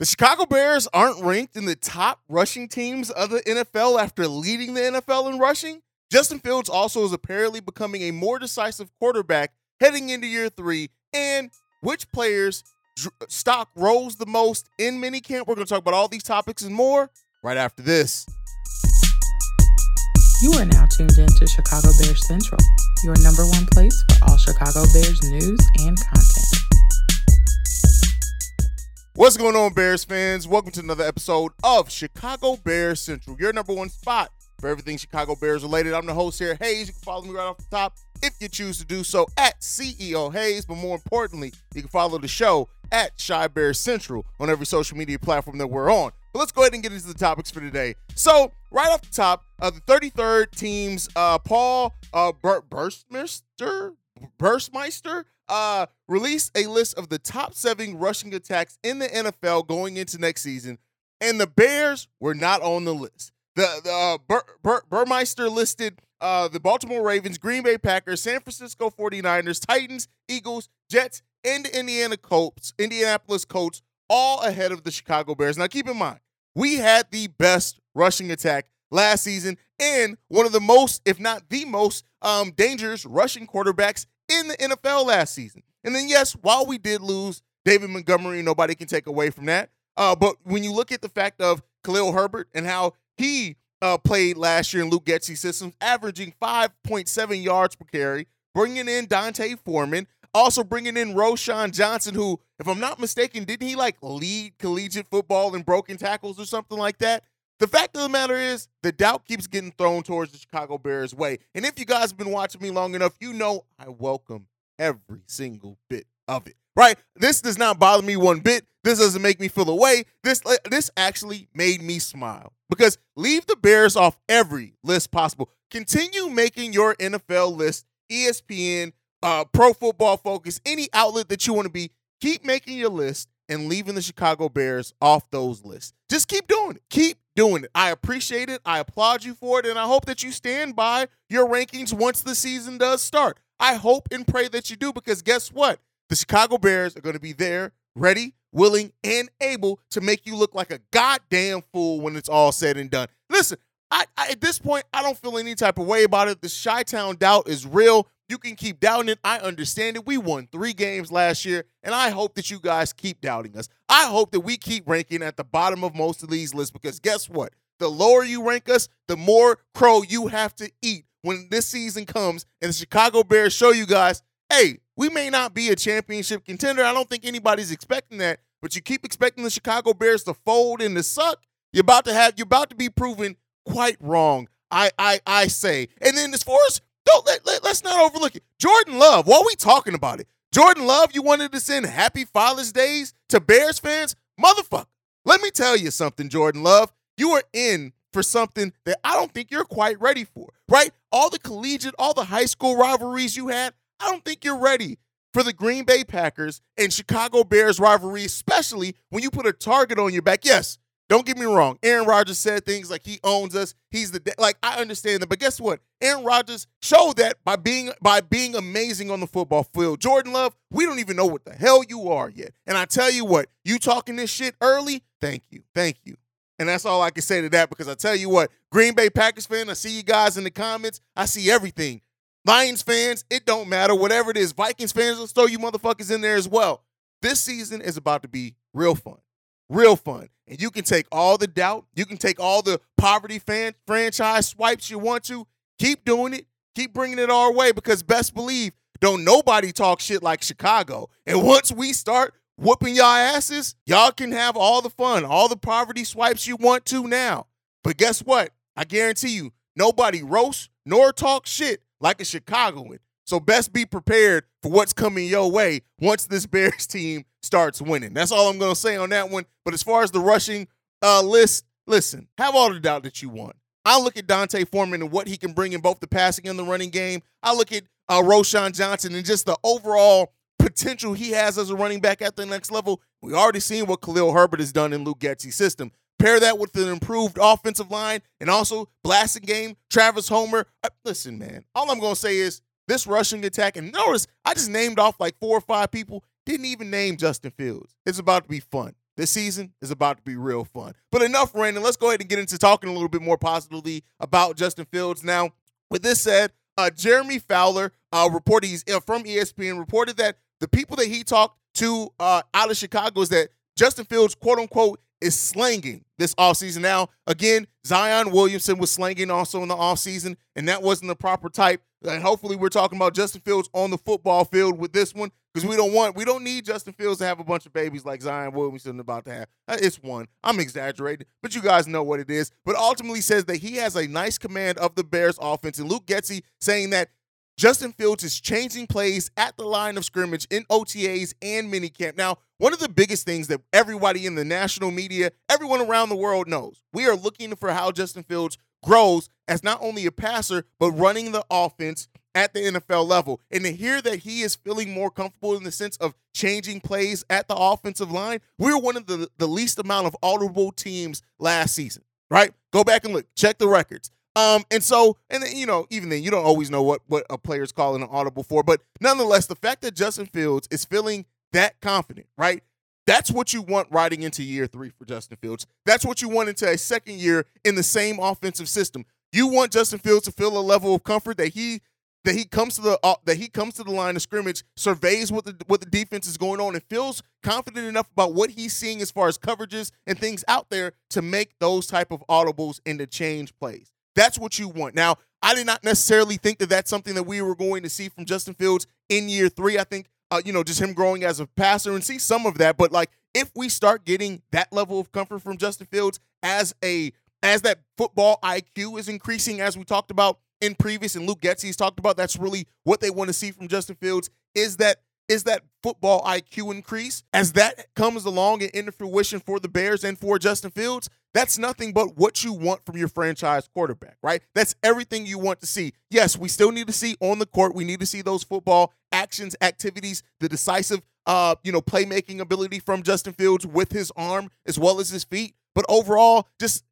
The Chicago Bears aren't ranked in the top rushing teams of the NFL after leading the NFL in rushing. Justin Fields also is apparently becoming a more decisive quarterback heading into year three. And which players stock rose the most in minicamp? We're going to talk about all these topics and more right after this. You are now tuned in to Chicago Bears Central, your number one place for all Chicago Bears news and What's going on, Bears fans? Welcome to another episode of Chicago Bears Central, your number one spot for everything Chicago Bears related. I'm the host here, Haize. You can follow me right off the top if you choose to do so at CEO Haize. But more importantly, you can follow the show at Chi Bears Central on every social media platform that we're on. But let's go ahead and get into the topics for today. So, right off the top, uh, the 33rd team's uh, Paul uh, Bur- Burstmeister, Burstmeister uh, released a list of the top seven rushing attacks in the NFL going into next season, and the Bears were not on the list. The, the uh, Bur- Bur- Burmeister listed uh, the Baltimore Ravens, Green Bay Packers, San Francisco 49ers, Titans, Eagles, Jets, and the Indiana Colts, Indianapolis Colts, all ahead of the Chicago Bears. Now, keep in mind, we had the best rushing attack last season and one of the most, if not the most, um, dangerous rushing quarterbacks in the NFL last season. And then, yes, while we did lose David Montgomery, nobody can take away from that. Uh, but when you look at the fact of Khalil Herbert and how he uh, played last year in Luke Getsy systems, averaging 5.7 yards per carry, bringing in D'Onta Foreman, also bringing in Roschon Johnson, who, if I'm not mistaken, didn't he like lead collegiate football in broken tackles or something like that? The fact of the matter is, the doubt keeps getting thrown towards the Chicago Bears' way. And if you guys have been watching me long enough, you know I welcome every single bit of it. Right? This does not bother me one bit. This doesn't make me feel away. This this actually made me smile because leave the Bears off every list possible. Continue making your NFL list, ESPN, uh, Pro Football Focus, any outlet that you want to be. Keep making your list and leaving the Chicago Bears off those lists. Just keep doing it. Keep doing it. I appreciate it. I applaud you for it. And I hope that you stand by your rankings once the season does start. I hope and pray that you do because guess what? The Chicago Bears are going to be there, ready, willing, and able to make you look like a goddamn fool when it's all said and done. Listen, I, I, at this point, I don't feel any type of way about it. The Chi Town doubt is real. You can keep doubting it. I understand it. We won three games last year, and I hope that you guys keep doubting us. I hope that we keep ranking at the bottom of most of these lists because guess what? The lower you rank us, the more crow you have to eat when this season comes and the Chicago Bears show you guys, hey, we may not be a championship contender. I don't think anybody's expecting that, but you keep expecting the Chicago Bears to fold and to suck. You're about to have you're about to be proven quite wrong. I I I say. And then as far as don't let, let, us not overlook it. Jordan Love, while we talking about it, Jordan Love, you wanted to send happy Father's Days to Bears fans? Motherfucker, let me tell you something, Jordan Love. You are in for something that I don't think you're quite ready for, right? All the collegiate, all the high school rivalries you had, I don't think you're ready for the Green Bay Packers and Chicago Bears rivalry, especially when you put a target on your back. Yes, don't get me wrong. Aaron Rodgers said things like he owns us. He's the de-. like I understand that, but guess what? Aaron Rodgers showed that by being by being amazing on the football field. Jordan Love, we don't even know what the hell you are yet. And I tell you what, you talking this shit early? Thank you, thank you. And that's all I can say to that because I tell you what, Green Bay Packers fan, I see you guys in the comments. I see everything. Lions fans, it don't matter. Whatever it is, Vikings fans will throw you motherfuckers in there as well. This season is about to be real fun real fun. And you can take all the doubt, you can take all the poverty fan franchise swipes you want to. Keep doing it. Keep bringing it our way because best believe don't nobody talk shit like Chicago. And once we start whooping y'all asses, y'all can have all the fun, all the poverty swipes you want to now. But guess what? I guarantee you, nobody roast nor talk shit like a Chicagoan. So best be prepared for what's coming your way once this Bears team starts winning. That's all I'm going to say on that one. But as far as the rushing uh, list, listen, have all the doubt that you want. I look at D'Onta Foreman and what he can bring in both the passing and the running game. I look at uh, Roschon Johnson and just the overall potential he has as a running back at the next level. We already seen what Khalil Herbert has done in Luke Getsy's system. Pair that with an improved offensive line and also blasting game, Travis Homer. Uh, listen, man, all I'm going to say is this rushing attack, and notice I just named off like four or five people, didn't even name Justin Fields. It's about to be fun. this season is about to be real fun. But enough ranting. Let's go ahead and get into talking a little bit more positively about Justin Fields. Now, with this said, uh, Jeremy Fowler uh, reported he's uh, from ESPN reported that the people that he talked to uh, out of Chicago is that Justin Fields, quote unquote, is slanging this offseason. Now, again, Zion Williamson was slanging also in the offseason, and that wasn't the proper type. And hopefully, we're talking about Justin Fields on the football field with this one because we don't want, we don't need Justin Fields to have a bunch of babies like Zion Williamson about to have. Uh, it's one. I'm exaggerating, but you guys know what it is. But ultimately, says that he has a nice command of the Bears offense, and Luke Getsy saying that Justin Fields is changing plays at the line of scrimmage in OTAs and minicamp. Now, one of the biggest things that everybody in the national media, everyone around the world knows, we are looking for how Justin Fields grows as not only a passer, but running the offense at the NFL level. And to hear that he is feeling more comfortable in the sense of changing plays at the offensive line, we are one of the, the least amount of audible teams last season, right? Go back and look, check the records. Um, and so, and you know, even then, you don't always know what what a player's calling an audible for, but nonetheless, the fact that Justin Fields is feeling that confident, right? That's what you want riding into year three for Justin Fields. That's what you want into a second year in the same offensive system. You want Justin Fields to feel a level of comfort that he that he comes to the uh, that he comes to the line of scrimmage, surveys what the what the defense is going on, and feels confident enough about what he's seeing as far as coverages and things out there to make those type of audibles and to change plays. That's what you want. Now, I did not necessarily think that that's something that we were going to see from Justin Fields in year three. I think, uh, you know, just him growing as a passer and see some of that. But like, if we start getting that level of comfort from Justin Fields as a as that football IQ is increasing, as we talked about in previous, and Luke Getsy's talked about, that's really what they want to see from Justin Fields. Is that is that football IQ increase as that comes along and into fruition for the Bears and for Justin Fields, that's nothing but what you want from your franchise quarterback, right? That's everything you want to see. Yes, we still need to see on the court. We need to see those football actions, activities, the decisive uh, you know, playmaking ability from Justin Fields with his arm as well as his feet. But overall, just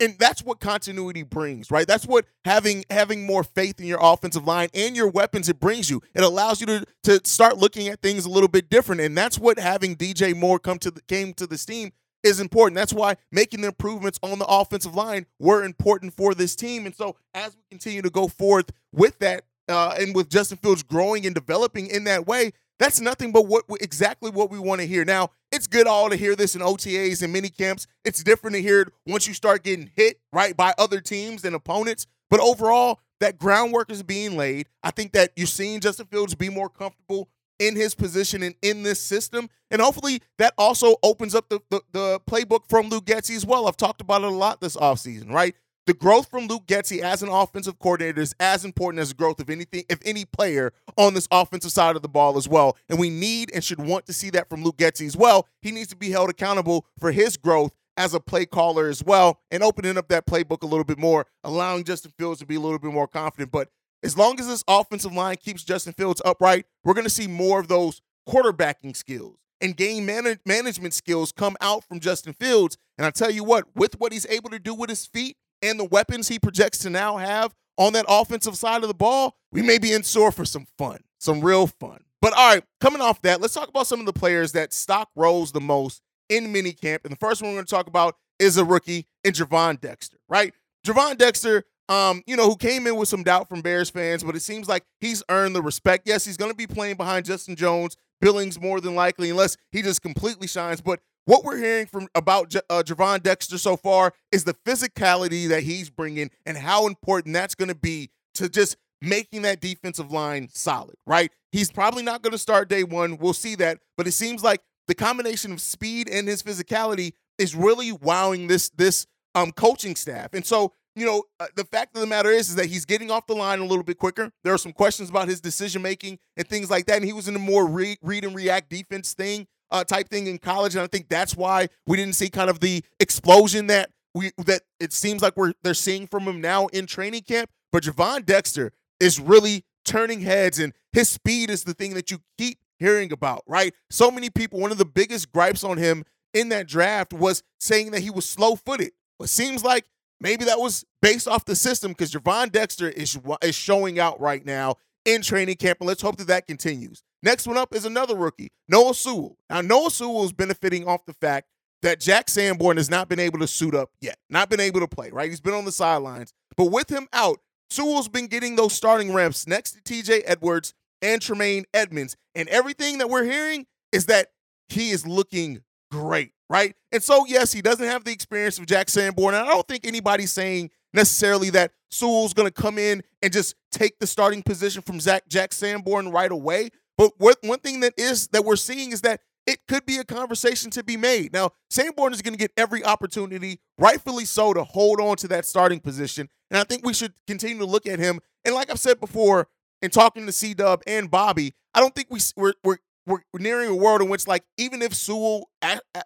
and that's what continuity brings, right? That's what having having more faith in your offensive line and your weapons it brings you. It allows you to to start looking at things a little bit different, and that's what having DJ Moore come to the came to this team is important. That's why making the improvements on the offensive line were important for this team. And so as we continue to go forth with that, uh, and with Justin Fields growing and developing in that way, that's nothing but what exactly what we want to hear. Now, it's good all to hear this in OTAs and mini camps. It's different to hear it once you start getting hit right by other teams and opponents. But overall, that groundwork is being laid. I think that you're seeing Justin Fields be more comfortable in his position and in this system. And hopefully that also opens up the, the, the playbook from Luke Getsy as well. I've talked about it a lot this offseason, right? The growth from Luke Getsy as an offensive coordinator is as important as the growth of anything, if any player on this offensive side of the ball as well. And we need and should want to see that from Luke Getsy as well. He needs to be held accountable for his growth as a play caller as well and opening up that playbook a little bit more, allowing Justin Fields to be a little bit more confident. But as long as this offensive line keeps Justin Fields upright, we're going to see more of those quarterbacking skills and game man- management skills come out from Justin Fields. And I tell you what, with what he's able to do with his feet, and the weapons he projects to now have on that offensive side of the ball, we may be in store for some fun, some real fun. But all right, coming off that, let's talk about some of the players that stock rose the most in minicamp. And the first one we're going to talk about is a rookie in Gervon Dexter, right? Gervon Dexter, um, you know, who came in with some doubt from Bears fans, but it seems like he's earned the respect. Yes, he's going to be playing behind Justin Jones, Billings more than likely, unless he just completely shines. But what we're hearing from about uh, Gervon Dexter so far is the physicality that he's bringing and how important that's going to be to just making that defensive line solid, right? He's probably not going to start day one. We'll see that. But it seems like the combination of speed and his physicality is really wowing this this um coaching staff. And so, you know, uh, the fact of the matter is is that he's getting off the line a little bit quicker. There are some questions about his decision making and things like that. And he was in a more re- read and react defense thing uh, type thing in college, and I think that's why we didn't see kind of the explosion that we that it seems like we're they're seeing from him now in training camp. But Gervon Dexter is really turning heads, and his speed is the thing that you keep hearing about, right? So many people, one of the biggest gripes on him in that draft was saying that he was slow footed. It seems like maybe that was based off the system because Gervon Dexter is is showing out right now in training camp, and let's hope that that continues. Next one up is another rookie, Noah Sewell. Now, Noah Sewell is benefiting off the fact that Jack Sanborn has not been able to suit up yet, not been able to play, right? He's been on the sidelines. But with him out, Sewell's been getting those starting reps next to TJ Edwards and Tremaine Edmunds. And everything that we're hearing is that he is looking great, right? And so, yes, he doesn't have the experience of Jack Sanborn. And I don't think anybody's saying necessarily that Sewell's going to come in and just take the starting position from Zach Jack Sanborn right away. But what, one thing that is that we're seeing is that it could be a conversation to be made. Now, Sanborn is going to get every opportunity, rightfully so, to hold on to that starting position. And I think we should continue to look at him. And like I've said before, in talking to C Dub and Bobby, I don't think we we're, we're we're nearing a world in which like even if Sewell at, at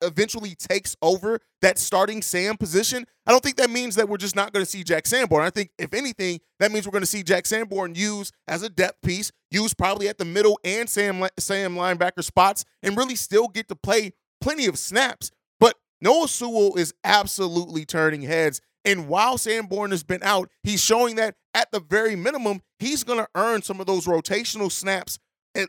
eventually takes over that starting Sam position, I don't think that means that we're just not going to see Jack Sanborn. I think if anything, that means we're going to see Jack Sanborn used as a depth piece, used probably at the middle and Sam Sam linebacker spots, and really still get to play plenty of snaps. But Noah Sewell is absolutely turning heads. And while Sanborn has been out, he's showing that at the very minimum, he's going to earn some of those rotational snaps,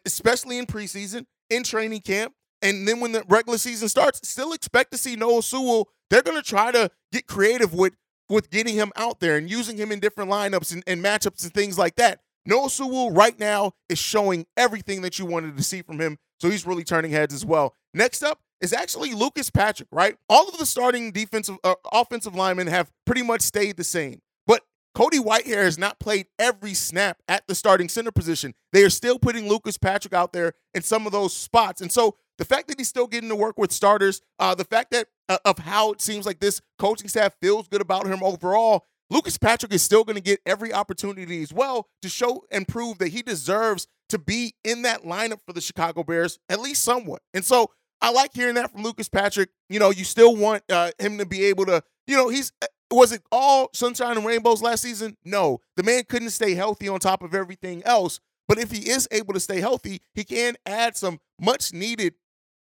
especially in preseason, in training camp. And then when the regular season starts, still expect to see Noah Sewell. They're going to try to get creative with with getting him out there and using him in different lineups and, and matchups and things like that. Noah Sewell right now is showing everything that you wanted to see from him. So he's really turning heads as well. Next up is actually Lucas Patrick, right? All of the starting defensive uh, offensive linemen have pretty much stayed the same. But Cody Whitehair has not played every snap at the starting center position. They are still putting Lucas Patrick out there in some of those spots. And so the fact that he's still getting to work with starters, uh, the fact that uh, of how it seems like this coaching staff feels good about him overall, Lucas Patrick is still going to get every opportunity as well to show and prove that he deserves to be in that lineup for the Chicago Bears, at least somewhat. And so I like hearing that from Lucas Patrick. You know, you still want uh, him to be able to, you know, he's was it all sunshine and rainbows last season? No. The man couldn't stay healthy on top of everything else. But if he is able to stay healthy, he can add some much needed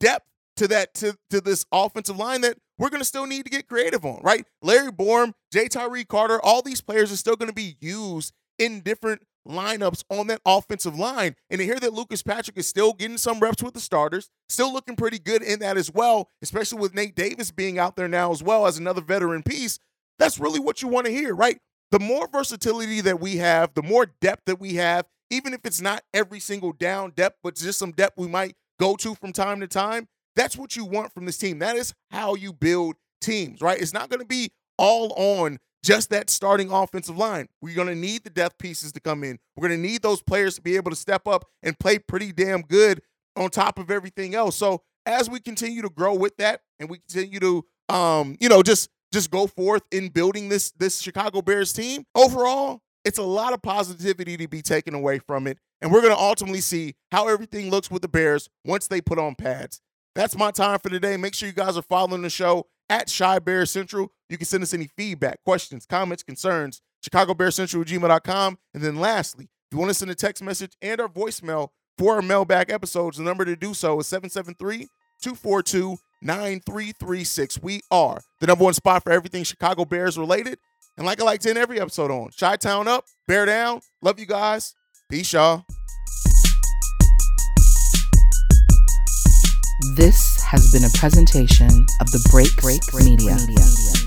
depth to that to, to this offensive line that we're going to still need to get creative on, right? Larry Borom, J. Tyree Carter, all these players are still going to be used in different lineups on that offensive line. And to hear that Lucas Patrick is still getting some reps with the starters, still looking pretty good in that as well, especially with Nate Davis being out there now as well as another veteran piece. That's really what you want to hear, right? The more versatility that we have, the more depth that we have, even if it's not every single down depth, but just some depth we might go to from time to time, that's what you want from this team. That is how you build teams, right? It's not going to be all on just that starting offensive line. We're going to need the depth pieces to come in. We're going to need those players to be able to step up and play pretty damn good on top of everything else. So as we continue to grow with that and we continue to um, you know, just just go forth in building this this Chicago Bears team. Overall, it's a lot of positivity to be taken away from it. And we're going to ultimately see how everything looks with the Bears once they put on pads. That's my time for today. Make sure you guys are following the show at Chi Bear Central. You can send us any feedback, questions, comments, concerns, ChicagoBearCentral gmail.com. And then lastly, if you want to send a text message and our voicemail for our mailbag episodes, the number to do so is 773 242 9336. We are the number one spot for everything Chicago Bears related. And like I like to end every episode on, Chi Town up, bear down. Love you guys. Peace, y'all. This has been a presentation of the Break Break Media. Media.